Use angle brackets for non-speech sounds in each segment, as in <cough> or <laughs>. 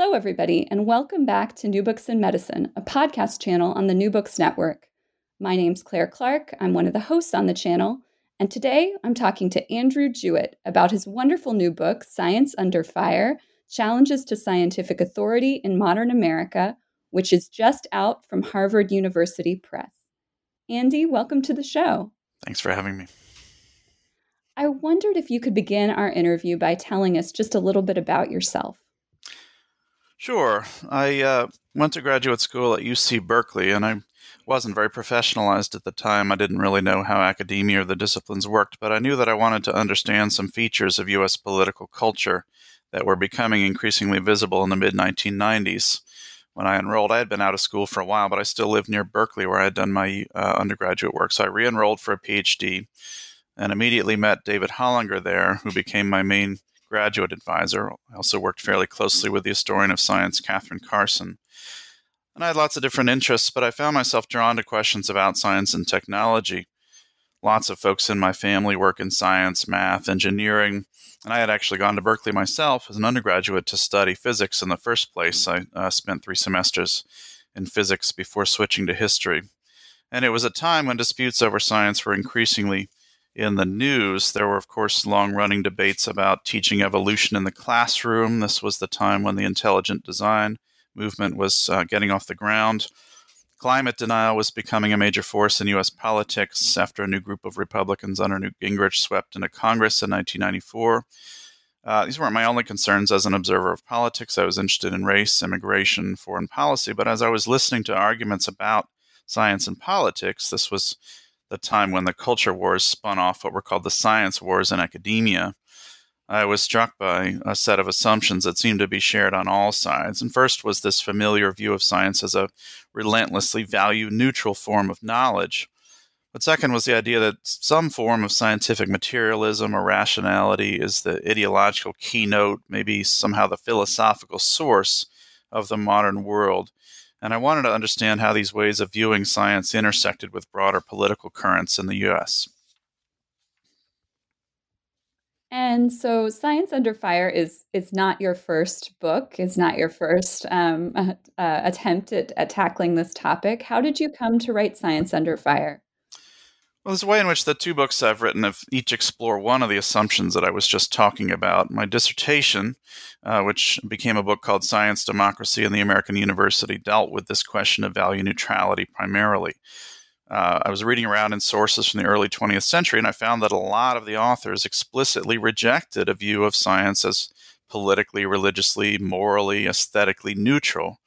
Hello, everybody, and welcome back to New Books in Medicine, a podcast channel on the New Books Network. My name's Claire Clark. I'm one of the hosts on the channel, and today I'm talking to Andrew Jewett about his wonderful new book, Science Under Fire Challenges to Scientific Authority in Modern America, which is just out from Harvard University Press. Andy, welcome to the show. Thanks for having me. I wondered if you could begin our interview by telling us just a little bit about yourself. Sure. I uh, went to graduate school at UC Berkeley, and I wasn't very professionalized at the time. I didn't really know how academia or the disciplines worked, but I knew that I wanted to understand some features of U.S. political culture that were becoming increasingly visible in the mid 1990s. When I enrolled, I had been out of school for a while, but I still lived near Berkeley where I had done my uh, undergraduate work. So I re enrolled for a PhD and immediately met David Hollinger there, who became my main graduate advisor. I also worked fairly closely with the historian of science, Cathryn Carson. And I had lots of different interests, but I found myself drawn to questions about science and technology. Lots of folks in my family work in science, math, engineering, and I had actually gone to Berkeley myself as an undergraduate to study physics in the first place. I uh, spent three semesters in physics before switching to history. And it was a time when disputes over science were increasingly in the news, there were, of course, long running debates about teaching evolution in the classroom. This was the time when the intelligent design movement was uh, getting off the ground. Climate denial was becoming a major force in U.S. politics after a new group of Republicans under Newt Gingrich swept into Congress in 1994. Uh, these weren't my only concerns as an observer of politics. I was interested in race, immigration, foreign policy, but as I was listening to arguments about science and politics, this was the time when the culture wars spun off what were called the science wars in academia, I was struck by a set of assumptions that seemed to be shared on all sides. And first was this familiar view of science as a relentlessly value neutral form of knowledge. But second was the idea that some form of scientific materialism or rationality is the ideological keynote, maybe somehow the philosophical source of the modern world and I wanted to understand how these ways of viewing science intersected with broader political currents in the US. And so, Science Under Fire is is not your first book. It's not your first um, uh, attempt at, at tackling this topic. How did you come to write Science Under Fire? Well, there's a way in which the two books I've written have each explore one of the assumptions that I was just talking about. My dissertation, uh, which became a book called Science, Democracy, and the American University, dealt with this question of value neutrality primarily. Uh, I was reading around in sources from the early 20th century, and I found that a lot of the authors explicitly rejected a view of science as politically, religiously, morally, aesthetically neutral.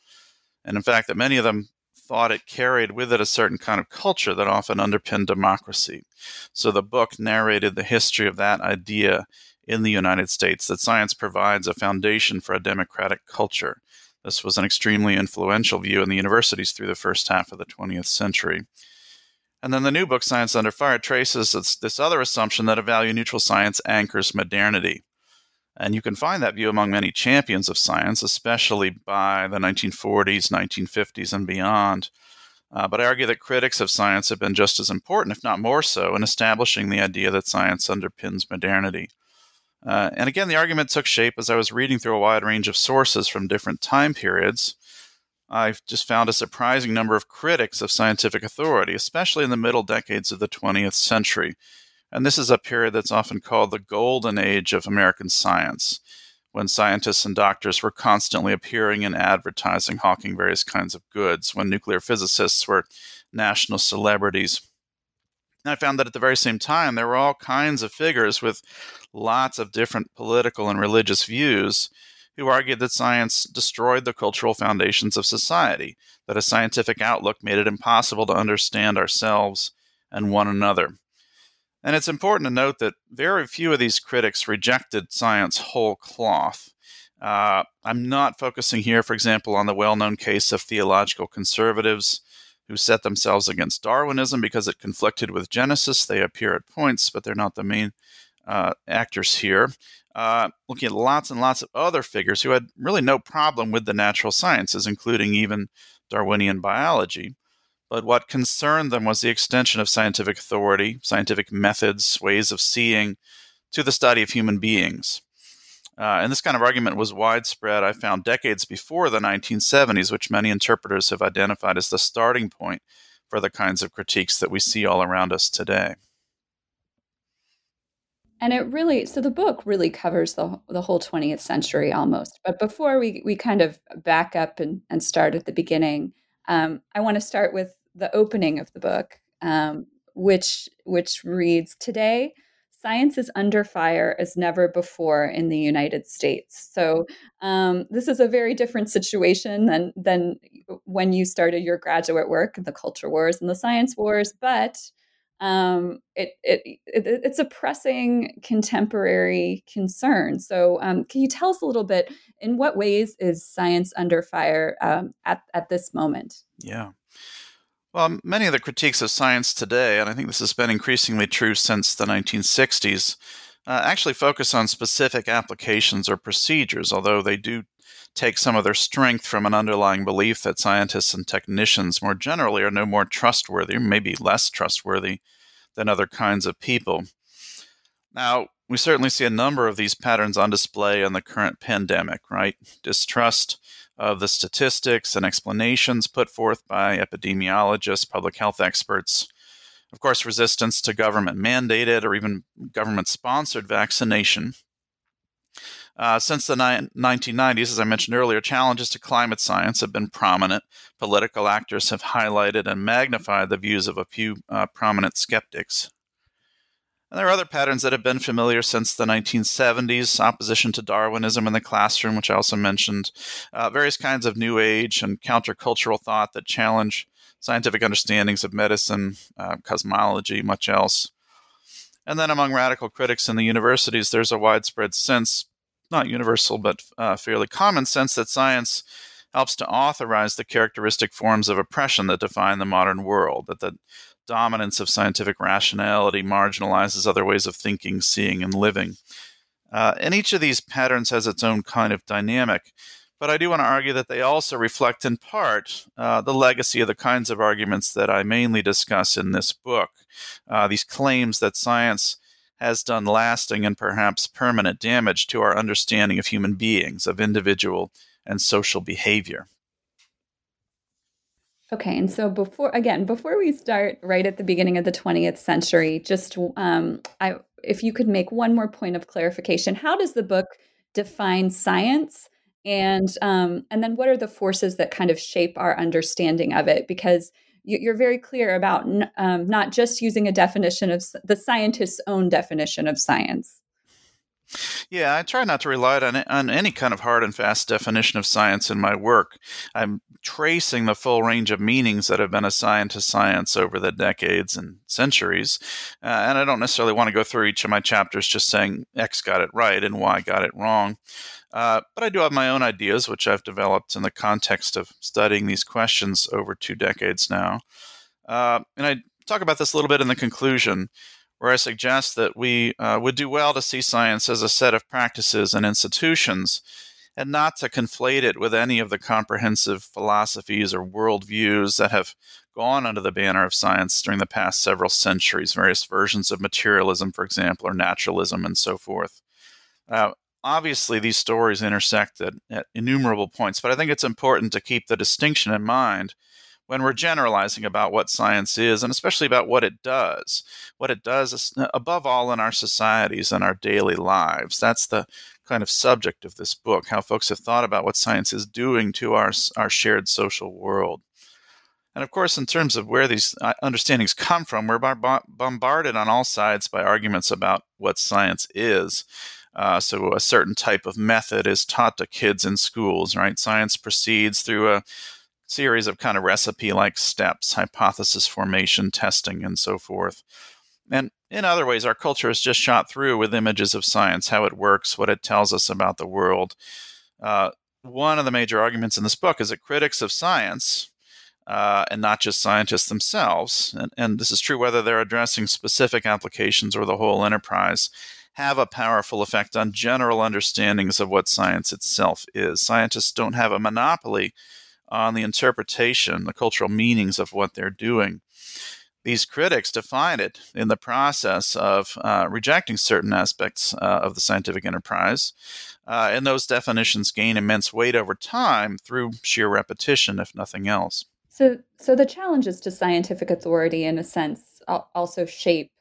And in fact, that many of them thought it carried with it a certain kind of culture that often underpinned democracy. So the book narrated the history of that idea in the United States that science provides a foundation for a democratic culture. This was an extremely influential view in the universities through the first half of the 20th century. And then the new book, Science Under Fire, traces this other assumption that a value neutral science anchors modernity. And you can find that view among many champions of science, especially by the 1940s, 1950s, and beyond. Uh, but I argue that critics of science have been just as important, if not more so, in establishing the idea that science underpins modernity. Uh, and again, the argument took shape as I was reading through a wide range of sources from different time periods. I've just found a surprising number of critics of scientific authority, especially in the middle decades of the 20th century, and this is a period that's often called the golden age of American science, when scientists and doctors were constantly appearing in advertising, hawking various kinds of goods, when nuclear physicists were national celebrities. And I found that at the very same time, there were all kinds of figures with lots of different political and religious views who argued that science destroyed the cultural foundations of society, that a scientific outlook made it impossible to understand ourselves and one another. And it's important to note that very few of these critics rejected science whole cloth. Uh, I'm not focusing here, for example, on the well known case of theological conservatives who set themselves against Darwinism because it conflicted with Genesis. They appear at points, but they're not the main uh, actors here. Uh, looking at lots and lots of other figures who had really no problem with the natural sciences, including even Darwinian biology. But what concerned them was the extension of scientific authority, scientific methods, ways of seeing to the study of human beings. Uh, and this kind of argument was widespread, I found, decades before the 1970s, which many interpreters have identified as the starting point for the kinds of critiques that we see all around us today. And it really, so the book really covers the, the whole 20th century almost. But before we, we kind of back up and, and start at the beginning, um, I want to start with the opening of the book, um, which, which reads Today, science is under fire as never before in the United States. So um, this is a very different situation than, than when you started your graduate work, in the culture wars and the science wars. But um, it, it, it, it's a pressing contemporary concern. So, um, can you tell us a little bit in what ways is science under fire um, at at this moment? Yeah. Well, many of the critiques of science today, and I think this has been increasingly true since the 1960s, uh, actually focus on specific applications or procedures, although they do take some of their strength from an underlying belief that scientists and technicians more generally are no more trustworthy, maybe less trustworthy than other kinds of people. Now, we certainly see a number of these patterns on display in the current pandemic, right? Distrust of the statistics and explanations put forth by epidemiologists, public health experts. Of course, resistance to government mandated or even government sponsored vaccination. Uh, since the ni- 1990s, as I mentioned earlier, challenges to climate science have been prominent. Political actors have highlighted and magnified the views of a few uh, prominent skeptics. And there are other patterns that have been familiar since the 1970s opposition to Darwinism in the classroom, which I also mentioned, uh, various kinds of New Age and countercultural thought that challenge scientific understandings of medicine, uh, cosmology, much else. And then among radical critics in the universities, there's a widespread sense not universal, but uh, fairly common sense that science helps to authorize the characteristic forms of oppression that define the modern world, that the dominance of scientific rationality marginalizes other ways of thinking, seeing, and living. Uh, and each of these patterns has its own kind of dynamic. But I do want to argue that they also reflect, in part, uh, the legacy of the kinds of arguments that I mainly discuss in this book. Uh, these claims that science has done lasting and perhaps permanent damage to our understanding of human beings, of individual and social behavior. Okay, and so before again, before we start right at the beginning of the 20th century, just um, I, if you could make one more point of clarification, how does the book define science, and um, and then what are the forces that kind of shape our understanding of it? Because you're very clear about um, not just using a definition of the scientist's own definition of science. Yeah, I try not to rely on, on any kind of hard and fast definition of science in my work. I'm tracing the full range of meanings that have been assigned to science over the decades and centuries. Uh, and I don't necessarily want to go through each of my chapters just saying X got it right and Y got it wrong. Uh, but I do have my own ideas, which I've developed in the context of studying these questions over two decades now. Uh, and I talk about this a little bit in the conclusion, where I suggest that we uh, would do well to see science as a set of practices and institutions, and not to conflate it with any of the comprehensive philosophies or worldviews that have gone under the banner of science during the past several centuries, various versions of materialism, for example, or naturalism, and so forth. Uh, obviously these stories intersect at, at, innumerable points, but I think it's important to keep the distinction in mind when we're generalizing about what science is and especially about what it does. What it does is, above all in our societies and our daily lives. That's the kind of subject of this book, how folks have thought about what science is doing to our, our shared social world. And of course, in terms of where these uh, understandings come from, we're bombarded on all sides by arguments about what science is. Uh, so a certain type of method is taught to kids in schools, right? Science proceeds through a series of kind of recipe like steps, hypothesis formation, testing, and so forth. And in other ways, our culture is just shot through with images of science, how it works, what it tells us about the world. Uh, one of the major arguments in this book is that critics of science, uh, and not just scientists themselves, and, and this is true whether they're addressing specific applications or the whole enterprise, have a powerful effect on general understandings of what science itself is. Scientists don't have a monopoly on the interpretation, the cultural meanings of what they're doing. These critics define it in the process of uh, rejecting certain aspects uh, of the scientific enterprise, uh, and those definitions gain immense weight over time through sheer repetition, if nothing else. So, so the challenges to scientific authority, in a sense, also shape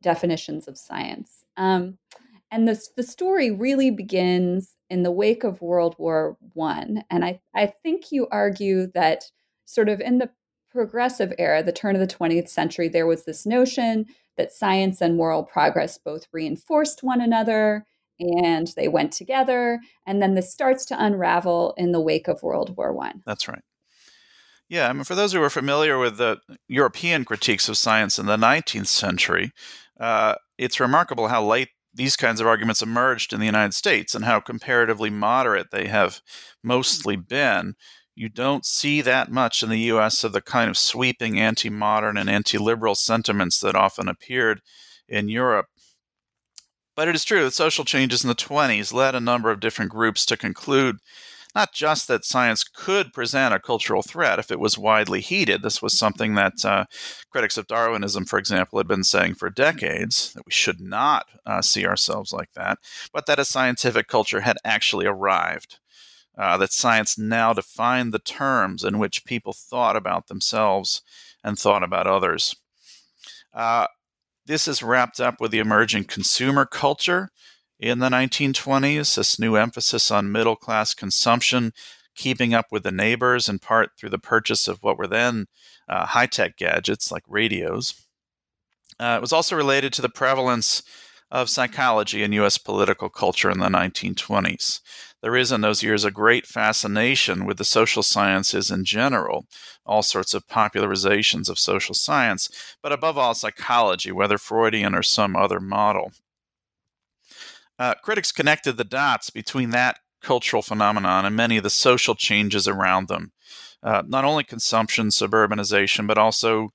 definitions of science. Um, and this, the story really begins in the wake of World War One, and I, I think you argue that sort of in the progressive era, the turn of the 20th century, there was this notion that science and moral progress both reinforced one another and they went together. And then this starts to unravel in the wake of World War One. That's right. Yeah, I mean, for those who are familiar with the European critiques of science in the 19th century, uh, it's remarkable how late these kinds of arguments emerged in the United States and how comparatively moderate they have mostly been. You don't see that much in the US of the kind of sweeping anti modern and anti liberal sentiments that often appeared in Europe. But it is true that social changes in the 20s led a number of different groups to conclude not just that science could present a cultural threat if it was widely heeded. This was something that uh, critics of Darwinism, for example, had been saying for decades that we should not uh, see ourselves like that, but that a scientific culture had actually arrived. Uh, that science now defined the terms in which people thought about themselves and thought about others. Uh, this is wrapped up with the emerging consumer culture in the 1920s, this new emphasis on middle class consumption, keeping up with the neighbors, in part through the purchase of what were then uh, high tech gadgets like radios. Uh, it was also related to the prevalence of psychology in U.S. political culture in the 1920s. There is in those years a great fascination with the social sciences in general, all sorts of popularizations of social science, but above all, psychology, whether Freudian or some other model. Uh, critics connected the dots between that cultural phenomenon and many of the social changes around them. Uh, not only consumption, suburbanization, but also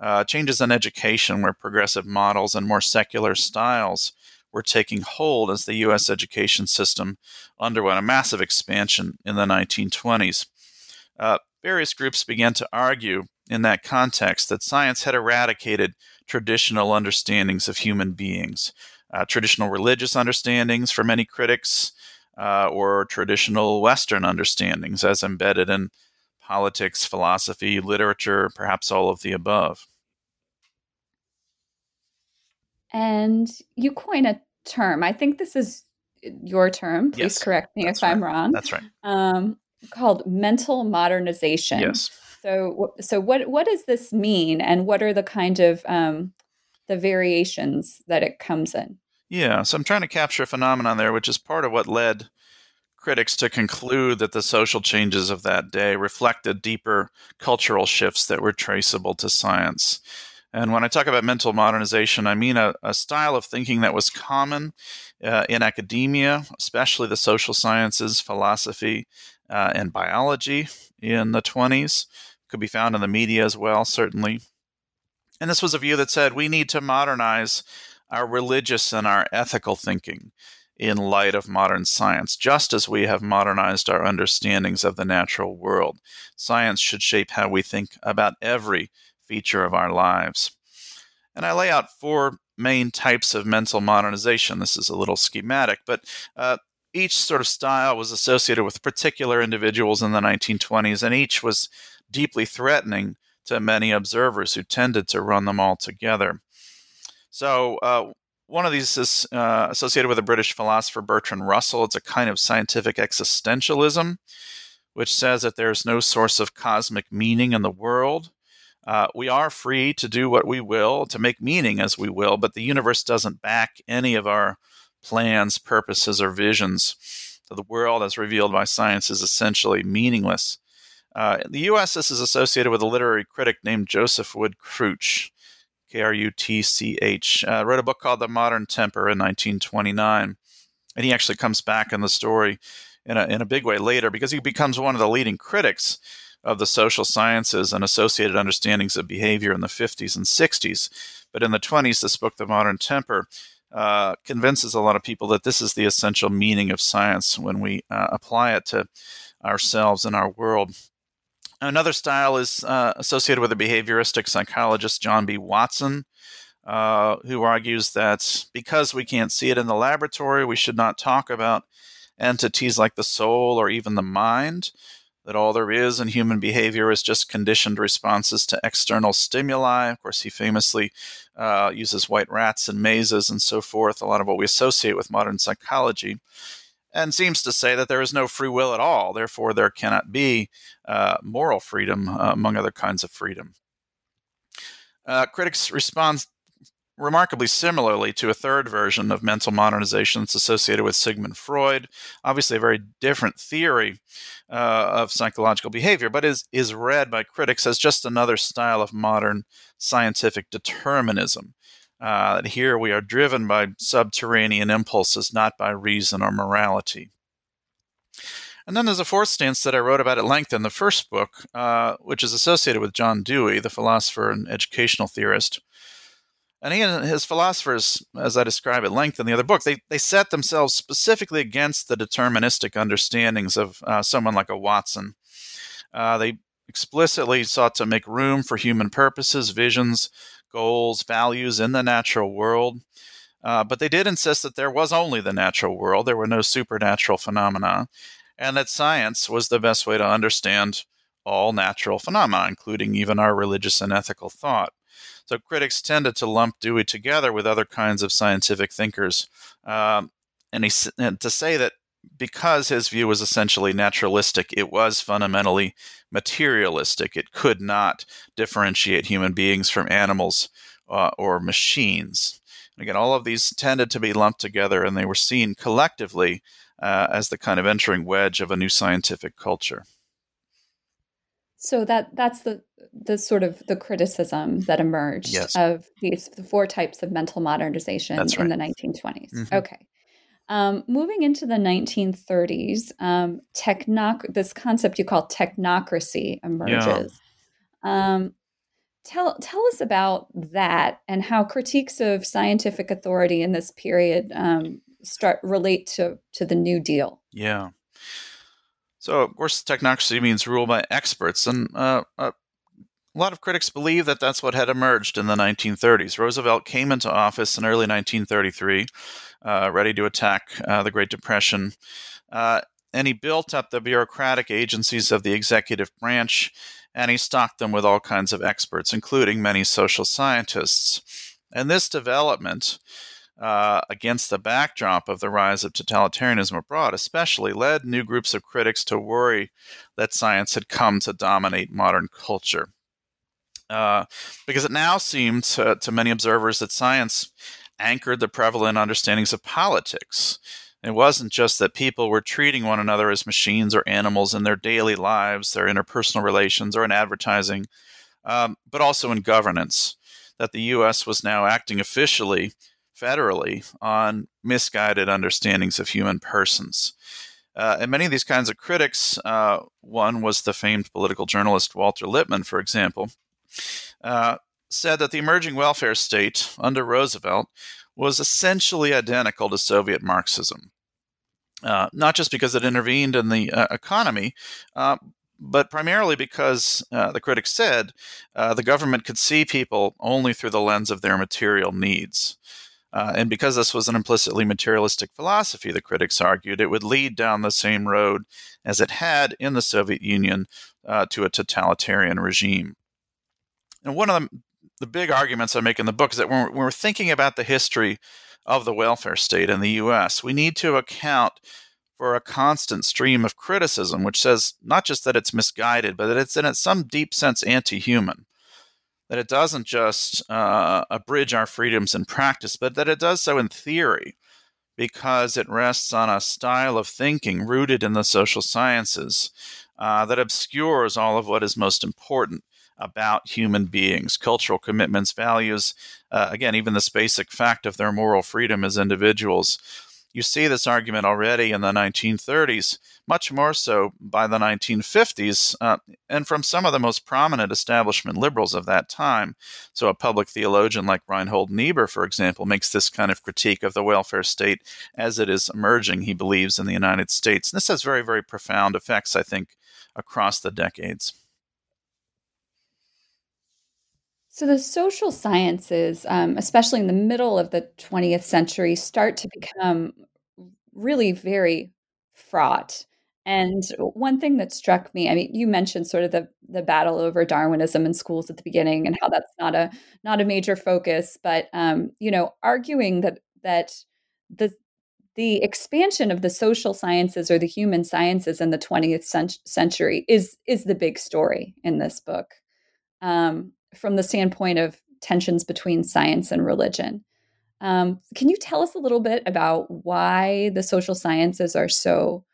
uh, changes in education, where progressive models and more secular styles were taking hold as the U.S. education system underwent a massive expansion in the 1920s. Uh, various groups began to argue in that context that science had eradicated traditional understandings of human beings, uh, traditional religious understandings for many critics, uh, or traditional Western understandings as embedded in politics, philosophy, literature, perhaps all of the above. And you coin a term. I think this is your term. Please yes, correct me if right. I'm wrong. That's right. Um, called mental modernization. Yes. So, so what what does this mean, and what are the kind of um, the variations that it comes in? Yeah, so I'm trying to capture a phenomenon there, which is part of what led critics to conclude that the social changes of that day reflected deeper cultural shifts that were traceable to science. And when I talk about mental modernization, I mean a, a style of thinking that was common uh, in academia, especially the social sciences, philosophy, uh, and biology in the 20s. Could be found in the media as well, certainly. And this was a view that said we need to modernize our religious and our ethical thinking in light of modern science, just as we have modernized our understandings of the natural world. Science should shape how we think about every feature of our lives. And I lay out four main types of mental modernization. This is a little schematic, but uh, each sort of style was associated with particular individuals in the 1920s, and each was deeply threatening to many observers who tended to run them all together. So uh, one of these is uh, associated with a British philosopher, Bertrand Russell. It's a kind of scientific existentialism, which says that there's no source of cosmic meaning in the world. Uh, we are free to do what we will, to make meaning as we will, but the universe doesn't back any of our plans, purposes, or visions. So the world, as revealed by science, is essentially meaningless. Uh, in the U.S., this is associated with a literary critic named Joseph Wood Krutch K R U T C H, uh, wrote a book called The Modern Temper in 1929. And he actually comes back in the story in a, in a big way later because he becomes one of the leading critics of the social sciences and associated understandings of behavior in the 50s and 60s. But in the 20s, this book, The Modern Temper, uh, convinces a lot of people that this is the essential meaning of science when we uh, apply it to ourselves and our world. Another style is uh, associated with a behavioristic psychologist, John B. Watson, uh, who argues that because we can't see it in the laboratory, we should not talk about entities like the soul or even the mind that all there is in human behavior is just conditioned responses to external stimuli. Of course, he famously uh, uses white rats and mazes and so forth, a lot of what we associate with modern psychology, and seems to say that there is no free will at all. Therefore, there cannot be uh, moral freedom, uh, among other kinds of freedom. Uh, critics respond remarkably similarly to a third version of mental modernization that's associated with Sigmund Freud. Obviously, a very different theory uh, of psychological behavior, but is, is read by critics as just another style of modern scientific determinism. Uh, here we are driven by subterranean impulses, not by reason or morality. And then there's a fourth stance that I wrote about at length in the first book, uh, which is associated with John Dewey, the philosopher and educational theorist. And he and his philosophers, as I describe at length in the other book, they, they set themselves specifically against the deterministic understandings of uh, someone like a Watson. Uh, they explicitly sought to make room for human purposes, visions, goals, values in the natural world. Uh, but they did insist that there was only the natural world, there were no supernatural phenomena, and that science was the best way to understand all natural phenomena, including even our religious and ethical thought. So critics tended to lump Dewey together with other kinds of scientific thinkers, um, and, he, and to say that because his view was essentially naturalistic, it was fundamentally materialistic. It could not differentiate human beings from animals uh, or machines. And again, all of these tended to be lumped together, and they were seen collectively uh, as the kind of entering wedge of a new scientific culture. So that that's the the sort of the criticism that emerged yes. of these the four types of mental modernization right. in the 1920s. Mm-hmm. Okay. Um, moving into the 1930s, um, technoc- this concept you call technocracy emerges. Yeah. Um, tell tell us about that and how critiques of scientific authority in this period um, start relate to to the New Deal. Yeah. So, of course, technocracy means rule by experts, and uh, uh, a lot of critics believe that that's what had emerged in the 1930s. Roosevelt came into office in early 1933, uh, ready to attack uh, the Great Depression, uh, and he built up the bureaucratic agencies of the executive branch, and he stocked them with all kinds of experts, including many social scientists. And this development, uh, against the backdrop of the rise of totalitarianism abroad, especially led new groups of critics to worry that science had come to dominate modern culture. Uh, because it now seemed to, to, many observers that science anchored the prevalent understandings of politics. It wasn't just that people were treating one another as machines or animals in their daily lives, their interpersonal relations, or in advertising, um, but also in governance. That the U.S. was now acting officially, federally, on misguided understandings of human persons. Uh, and many of these kinds of critics, uh, one was the famed political journalist Walter Lippmann, for example, uh, said that the emerging welfare state under Roosevelt was essentially identical to Soviet Marxism. Uh, not just because it intervened in the uh, economy, uh, but primarily because, uh, the critics said, uh, the government could see people only through the lens of their material needs. and because this was an implicitly materialistic philosophy, the critics argued, it would lead down the same road as it had in the Soviet Union to a totalitarian regime. And one of the, the big arguments I make in the book is that when we're, when we're thinking about the history of the welfare state in the U.S., we need to account for a constant stream of criticism, which says not just that it's misguided, but that it's in some deep sense anti human. That it doesn't just uh, abridge our freedoms in practice, but that it does so in theory because it rests on a style of thinking rooted in the social sciences uh, that obscures all of what is most important about human beings, cultural commitments, values, uh, again, even this basic fact of their moral freedom as individuals. You see this argument already in the 1930s, much more so by the 1950s, uh, and from some of the most prominent establishment liberals of that time. So, a public theologian like Reinhold Niebuhr, for example, makes this kind of critique of the welfare state as it is emerging, he believes, in the United States. And this has very, very profound effects, I think, across the decades. So, the social sciences, um, especially in the middle of the 20th century, start to become really very fraught. And one thing that struck me, I mean, you mentioned sort of the the battle over Darwinism in schools at the beginning, and how that's not a not a major focus. But um, you know, arguing that that the the expansion of the social sciences or the human sciences in the 20th century is is the big story in this book. Um, from the standpoint of tensions between science and religion. Um, can you tell us a little bit about why the social sciences are so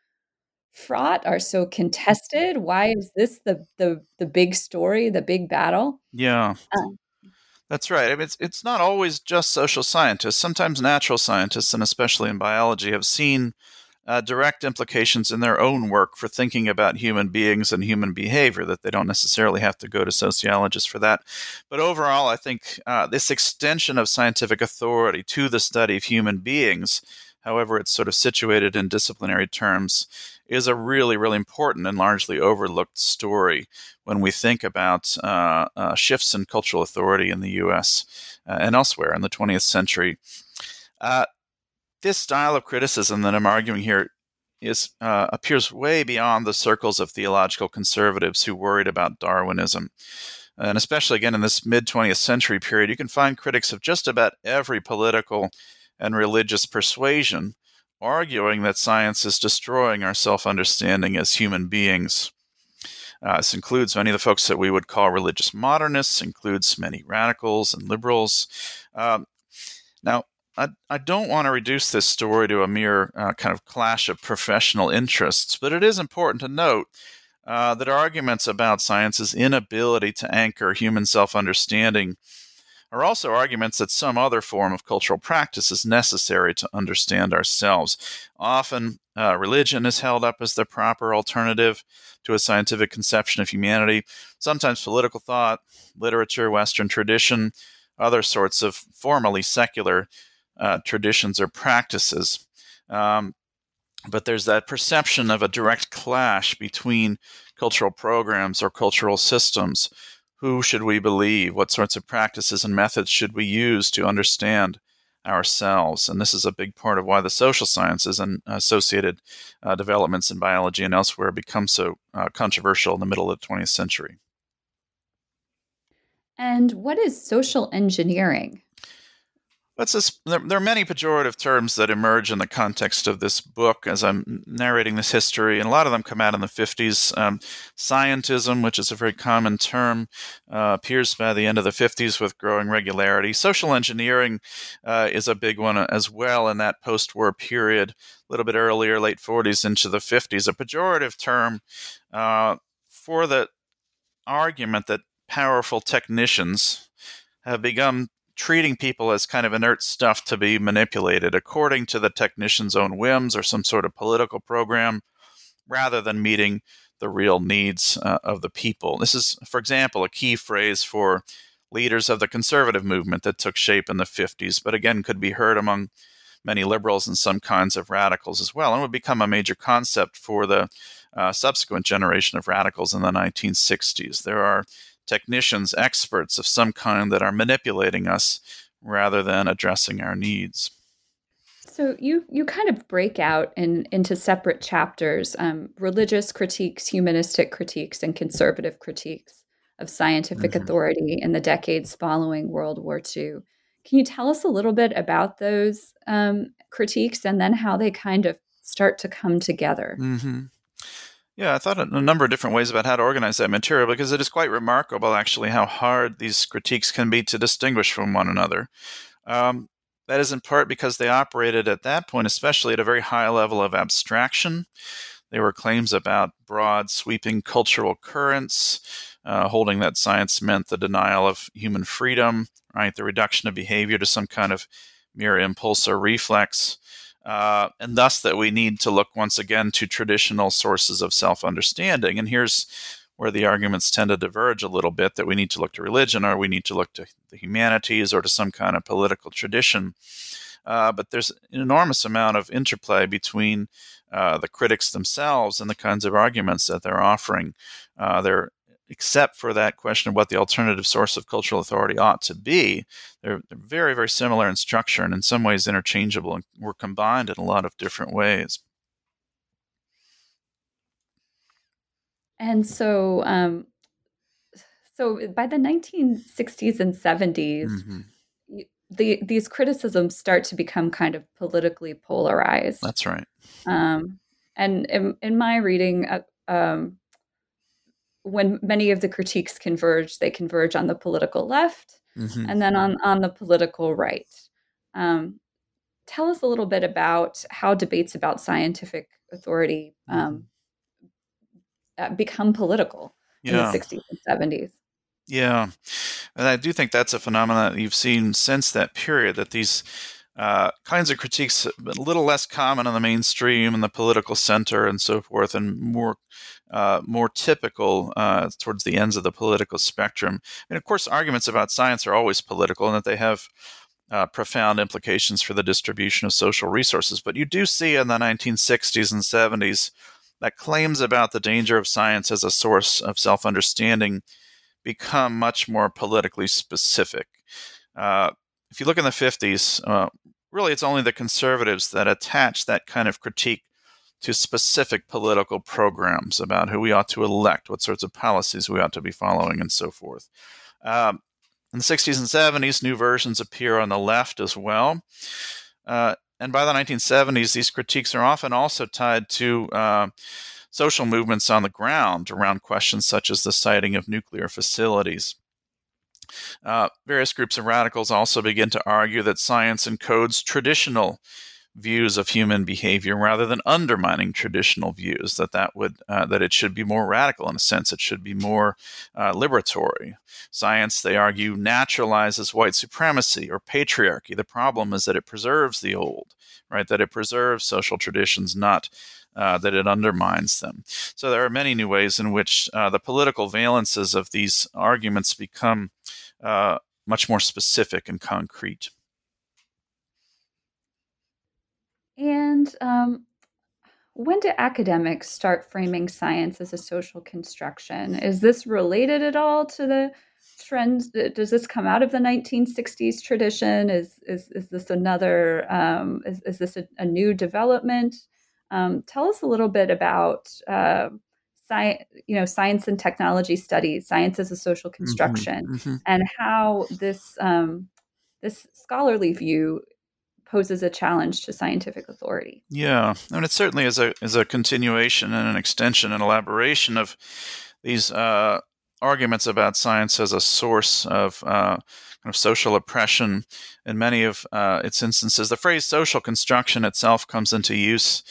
fraught, are so contested? Why is this the the the big story, the big battle? Yeah. Um, that's right. I mean, it's, it's not always just social scientists. Sometimes natural scientists, and especially in biology, have seen uh, direct implications in their own work for thinking about human beings and human behavior that they don't necessarily have to go to sociologists for that. But overall, I think uh, this extension of scientific authority to the study of human beings, however it's sort of situated in disciplinary terms, is a really, really important and largely overlooked story when we think about uh, uh shifts in cultural authority in the US uh, and elsewhere in the 20th century. This style of criticism that I'm arguing here is uh, appears way beyond the circles of theological conservatives who worried about Darwinism. And especially again in this mid 20th century period, you can find critics of just about every political and religious persuasion arguing that science is destroying our self understanding as human beings. Uh, this includes many of the folks that we would call religious modernists, includes many radicals and liberals. Um, now, I, I don't want to reduce this story to a mere uh, kind of clash of professional interests, but it is important to note uh, that arguments about science's inability to anchor human self understanding are also arguments that some other form of cultural practice is necessary to understand ourselves. Often, uh, religion is held up as the proper alternative to a scientific conception of humanity. Sometimes political thought, literature, Western tradition, other sorts of formally secular uh, traditions or practices. Um, but there's that perception of a direct clash between cultural programs or cultural systems. Who should we believe? What sorts of practices and methods should we use to understand ourselves? And this is a big part of why the social sciences and associated uh, developments in biology and elsewhere become so uh, controversial in the middle of the 20th century. And what is social engineering? Let's just, there, there, are many pejorative terms that emerge in the context of this book as I'm narrating this history, and a lot of them come out in the 50s. Um, scientism, which is a very common term, uh, appears by the end of the 50s with growing regularity. Social engineering uh, is a big one as well in that post war period, a little bit earlier, late 40s into the 50s. A pejorative term uh, for the argument that powerful technicians have become treating people as kind of inert stuff to be manipulated according to the technician's own whims or some sort of political program rather than meeting the real needs uh, of the people. This is, for example, a key phrase for leaders of the conservative movement that took shape in the 50s, but again could be heard among many liberals and some kinds of radicals as well, and would become a major concept for the uh, subsequent generation of radicals in the 1960s. There are technicians, experts of some kind that are manipulating us rather than addressing our needs. So you you kind of break out in, into separate chapters: um, religious critiques, humanistic critiques, and conservative critiques of scientific mm-hmm. authority in the decades following World War II. Can you tell us a little bit about those um, critiques and then how they kind of start to come together? Mm-hmm. Yeah, I thought a number of different ways about how to organize that material because it is quite remarkable, actually, how hard these critiques can be to distinguish from one another. Um, that is in part because they operated at that point, especially at a very high level of abstraction. They were claims about broad, sweeping cultural currents, uh, holding that science meant the denial of human freedom, right? The reduction of behavior to some kind of mere impulse or reflex. Uh, and thus that we need to look once again to traditional sources of self understanding. And here's where the arguments tend to diverge a little bit that we need to look to religion or we need to look to the humanities or to some kind of political tradition. Uh, but there's an enormous amount of interplay between uh, the critics themselves and the kinds of arguments that they're offering. Uh, they're except for that question of what the alternative source of cultural authority ought to be, they're, they're very, very similar in structure and in some ways interchangeable and were combined in a lot of different ways. And so, um, so by the 1960s and 70s, mm-hmm. the, these criticisms start to become kind of politically polarized. That's right. Um, and in, in, my reading, uh, um, when many of the critiques converge, they converge on the political left mm-hmm. and then on, on the political right. Um, tell us a little bit about how debates about scientific authority um, uh, become political yeah. in the 60s and 70s. Yeah. And I do think that's a phenomenon that you've seen since that period that these uh, kinds of critiques a little less common in the mainstream and the political center and so forth, and more uh, more typical uh, towards the ends of the political spectrum. And of course, arguments about science are always political, and that they have uh, profound implications for the distribution of social resources. But you do see in the 1960s and 70s that claims about the danger of science as a source of self understanding become much more politically specific. Uh, if you look in the 50s, uh, really it's only the conservatives that attach that kind of critique to specific political programs about who we ought to elect, what sorts of policies we ought to be following, and so forth. Um, in the 60s and 70s, new versions appear on the left as well. Uh, and by the 1970s, these critiques are often also tied to uh, social movements on the ground around questions such as the siting of nuclear facilities. Uh, various groups of radicals also begin to argue that science encodes traditional views of human behavior rather than undermining traditional views that that would uh, that it should be more radical in a sense it should be more uh, liberatory science they argue naturalizes white supremacy or patriarchy the problem is that it preserves the old right that it preserves social traditions not uh, that it undermines them. So there are many new ways in which uh, the political valences of these arguments become uh, much more specific and concrete. And um, when do academics start framing science as a social construction? Is this related at all to the trends? Does this come out of the 1960s tradition? Is is, is this another? Um, is, is this a, a new development? Um, tell us a little bit about uh, science, you know, science and technology studies, science as a social mm-hmm, construction, mm-hmm, mm-hmm. and how this um, this scholarly view poses a challenge to scientific authority. Yeah, I mean, it certainly is a is a continuation and an extension and elaboration of these uh, arguments about science as a source of uh, kind of social oppression. In many of uh, its instances, the phrase social construction itself comes into use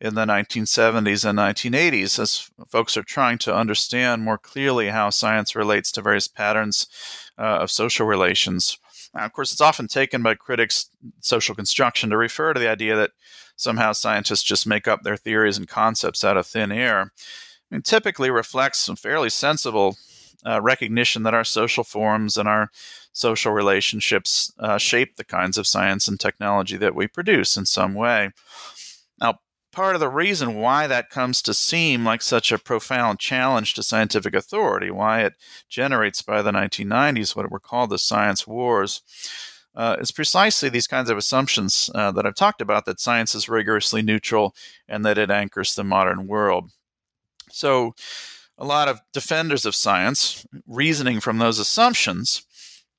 in the 1970s and 1980s as folks are trying to understand more clearly how science relates to various patterns uh, of social relations. Now, of course, it's often taken by critics, social construction, to refer to the idea that somehow scientists just make up their theories and concepts out of thin air. I mean, typically reflects some fairly sensible uh, recognition that our social forms and our social relationships uh, shape the kinds of science and technology that we produce in some way. Part of the reason why that comes to seem like such a profound challenge to scientific authority, why it generates by the 1990s what were called the science wars, uh, is precisely these kinds of assumptions uh, that I've talked about that science is rigorously neutral and that it anchors the modern world. So, a lot of defenders of science, reasoning from those assumptions,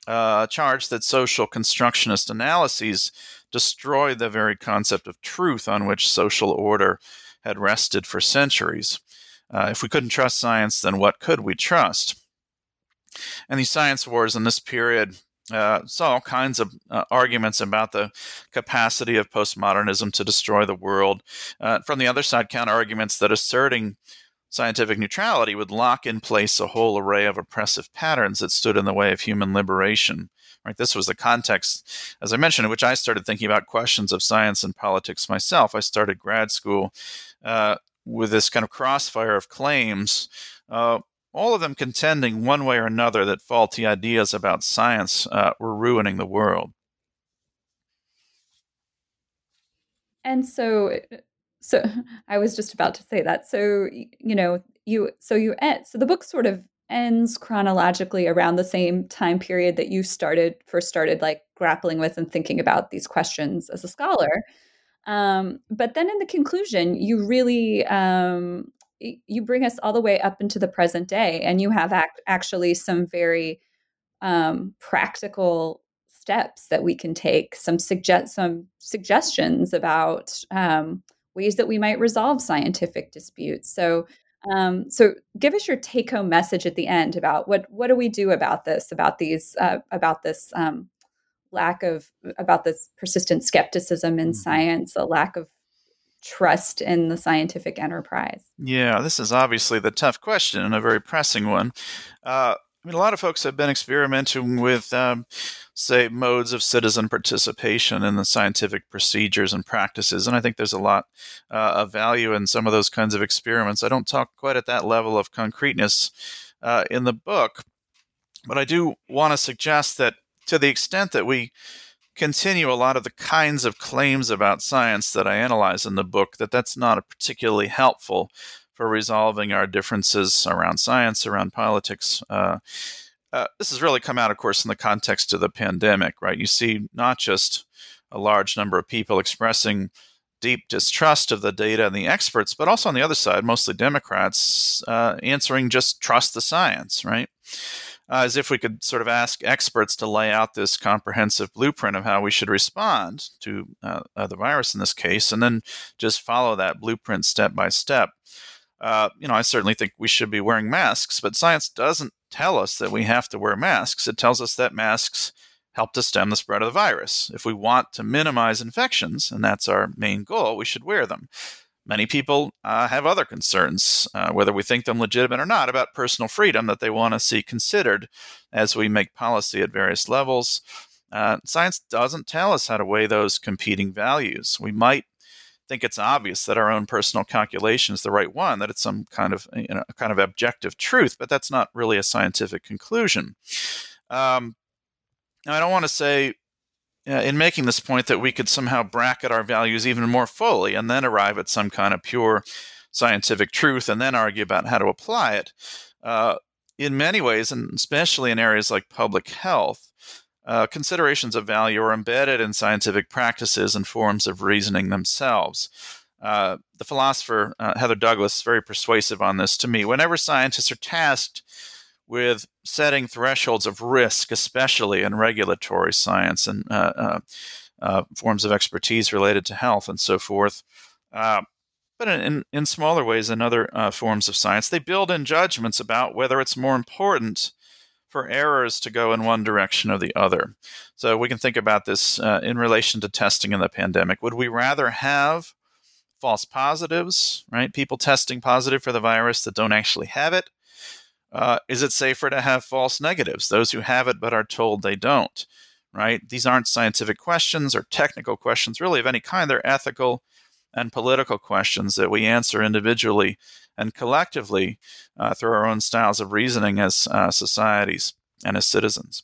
uh, charge that social constructionist analyses destroy the very concept of truth on which social order had rested for centuries. Uh, if we couldn't trust science, then what could we trust? And these science wars in this period uh, saw all kinds of uh, arguments about the capacity of postmodernism to destroy the world. Uh, from the other side, counter arguments that asserting scientific neutrality would lock in place a whole array of oppressive patterns that stood in the way of human liberation. Right, this was the context, as I mentioned, in which I started thinking about questions of science and politics myself. I started grad school uh, with this kind of crossfire of claims uh, all of them contending one way or another that faulty ideas about science uh, were ruining the world. And so, so <laughs> I was just about to say that. So you know, you so you end. So the book sort of ends chronologically around the same time period that you started first started like grappling with and thinking about these questions as a scholar. Um, but then in the conclusion, you really um, you bring us all the way up into the present day and you have act- actually some very um, practical steps that we can take some suggest some suggestions about um, ways that we might resolve scientific disputes so um, so give us your take home message at the end about what what do we do about this about these uh, about this um, lack of about this persistent skepticism in mm-hmm. science a lack of trust in the scientific enterprise? Yeah, this is obviously the tough question and a very pressing one. Uh, I mean, a lot of folks have been experimenting with, um, say, modes of citizen participation in the scientific procedures and practices, and I think there's a lot uh, of value in some of those kinds of experiments. I don't talk quite at that level of concreteness uh, in the book, but I do want to suggest that to the extent that we continue a lot of the kinds of claims about science that I analyze in the book that that's not a particularly helpful for resolving our differences around science, around politics. Uh, uh, this has really come out, of course, in the context of the pandemic, right? You see not just a large number of people expressing deep distrust of the data and the experts, but also on the other side, mostly Democrats uh, answering just trust the science, right? uh, as if we could sort of ask experts to lay out this comprehensive blueprint of how we should respond to uh, uh, the virus in this case, and then just follow that blueprint step by step. Uh, you know, I certainly think we should be wearing masks, but science doesn't tell us that we have to wear masks. It tells us that masks help to stem the spread of the virus. If we want to minimize infections, and that's our main goal, we should wear them many people uh, have other concerns, uh, whether we think them legitimate or not, about personal freedom that they want to see considered as we make policy at various levels. Uh, science doesn't tell us how to weigh those competing values. We might think it's obvious that our own personal calculation is the right one, that it's some kind of you know, kind of objective truth, but that's not really a scientific conclusion. Um, I don't want to say uh, in making this point that we could somehow bracket our values even more fully and then arrive at some kind of pure scientific truth and then argue about how to apply it. Uh, in many ways, and especially in areas like public health, uh, considerations of value are embedded in scientific practices and forms of reasoning themselves. Uh, the philosopher uh, Heather Douglas is very persuasive on this to me. Whenever scientists are tasked with setting thresholds of risk, especially in regulatory science and uh, uh, uh, forms of expertise related to health and so forth. But in, in smaller ways in other forms of science, they build in judgments about whether it's more important for errors to go in one direction or the other. So we can think about this uh, in relation to testing in the pandemic. Would we rather have false positives, right? People testing positive for the virus that don't actually have it? Uh, is it safer to have false negatives, those who have it but are told they don't? Right? These aren't scientific questions or technical questions, really, of any kind. They're ethical and political questions that we answer individually and collectively uh, through our own styles of reasoning as uh, societies and as citizens.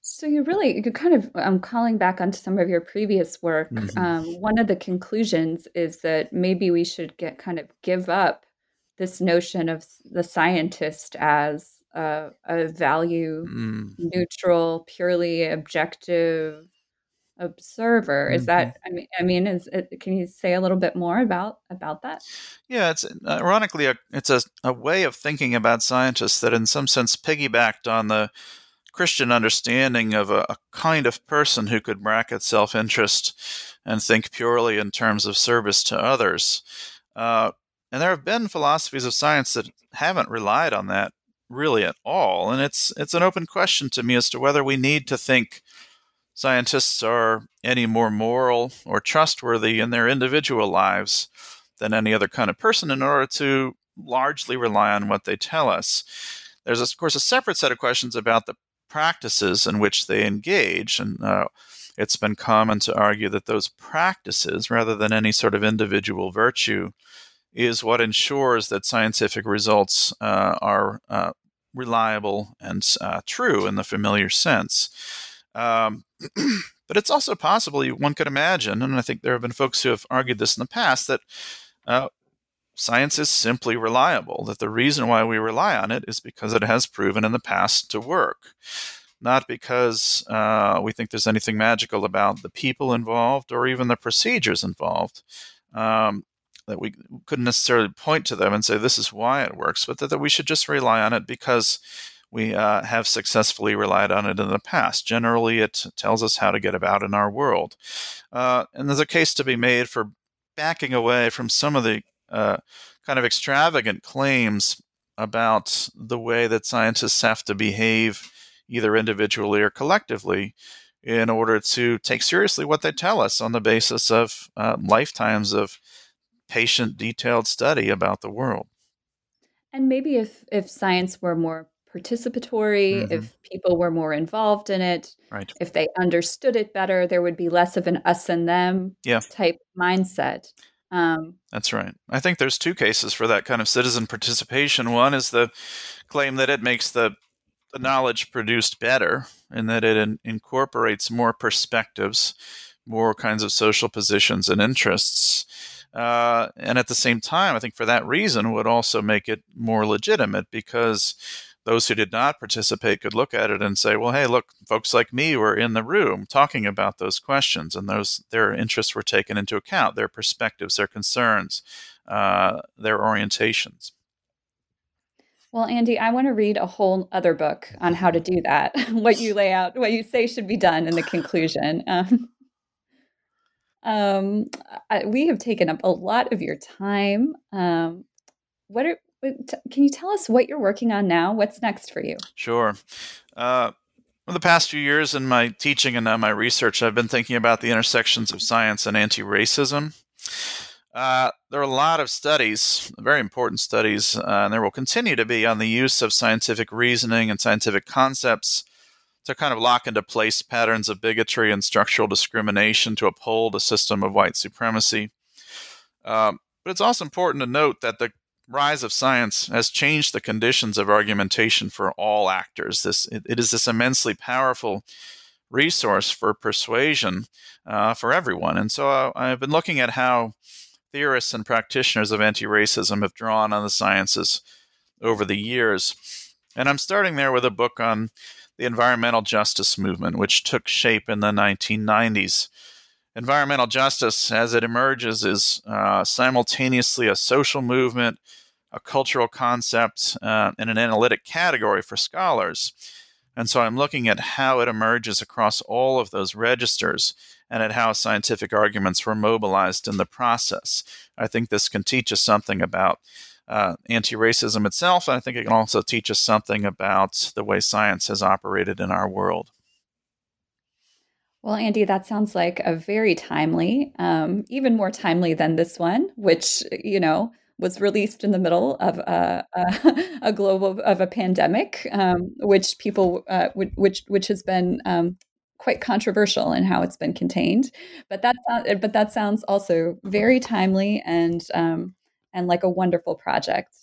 So you really, you're kind of, I'm um, calling back onto some of your previous work. Mm-hmm. Um, one of the conclusions is that maybe we should get kind of give up this notion of the scientist as a, a value mm. neutral, purely objective observer. Is mm-hmm. that? I mean, I mean, is it, can you say a little bit more about about that? Yeah, it's ironically a, it's a, a way of thinking about scientists that, in some sense, piggybacked on the Christian understanding of a, a kind of person who could bracket self interest and think purely in terms of service to others. Uh, and there have been philosophies of science that haven't relied on that really at all. And it's it's an open question to me as to whether we need to think scientists are any more moral or trustworthy in their individual lives than any other kind of person in order to largely rely on what they tell us. There's, of course, a separate set of questions about the practices in which they engage. And uh, it's been common to argue that those practices, rather than any sort of individual virtue, is what ensures that scientific results uh, are uh, reliable and uh, true in the familiar sense. Um, <clears throat> but it's also possible, one could imagine, and I think there have been folks who have argued this in the past, that uh, science is simply reliable, that the reason why we rely on it is because it has proven in the past to work. Not because uh, we think there's anything magical about the people involved or even the procedures involved. Um, that we couldn't necessarily point to them and say this is why it works, but that, that we should just rely on it because we uh, have successfully relied on it in the past. Generally, it tells us how to get about in our world. Uh, and there's a case to be made for backing away from some of the uh, kind of extravagant claims about the way that scientists have to behave, either individually or collectively, in order to take seriously what they tell us on the basis of uh, lifetimes of patient detailed study about the world. And maybe if if science were more participatory, mm-hmm. if people were more involved in it, right. if they understood it better, there would be less of an us and them yeah. type mindset. Um, That's right. I think there's two cases for that kind of citizen participation. One is the claim that it makes the, the knowledge produced better and that it in, incorporates more perspectives, more kinds of social positions and interests. Uh, and at the same time, I think for that reason would also make it more legitimate because those who did not participate could look at it and say, "Well, hey, look, folks like me were in the room talking about those questions, and those their interests were taken into account, their perspectives, their concerns, uh, their orientations." Well, Andy, I want to read a whole other book on how to do that. <laughs> what you <laughs> lay out, what you say should be done in the conclusion. <laughs> Um, um, I, we have taken up a lot of your time. Um, what are can you tell us what you're working on now? What's next for you? Sure. Uh, the past few years in my teaching and now my research, I've been thinking about the intersections of science and anti racism. Uh, there are a lot of studies, very important studies, uh, and there will continue to be on the use of scientific reasoning and scientific concepts to kind of lock into place patterns of bigotry and structural discrimination to uphold a system of white supremacy. Um, but it's also important to note that the rise of science has changed the conditions of argumentation for all actors. This it, it is this immensely powerful resource for persuasion uh, for everyone. And so uh, I've been looking at how theorists and practitioners of anti-racism have drawn on the sciences over the years. And I'm starting there with a book on the environmental justice movement, which took shape in the 1990s. Environmental justice, as it emerges, is uh, simultaneously a social movement, a cultural concept, uh, and an analytic category for scholars. And so I'm looking at how it emerges across all of those registers and at how scientific arguments were mobilized in the process. I think this can teach us something about uh, anti racism itself. And I think it can also teach us something about the way science has operated in our world. Well, Andy, that sounds like a very timely, um, even more timely than this one, which, you know, was released in the middle of a, a, <laughs> a global of a pandemic, um, which people, uh, which which has been um, quite controversial in how it's been contained. But that but that sounds also very timely and um, and like a wonderful project.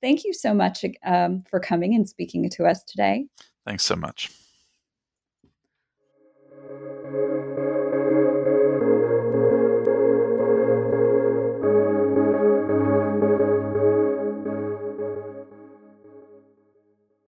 Thank you so much um, for coming and speaking to us today. Thanks so much.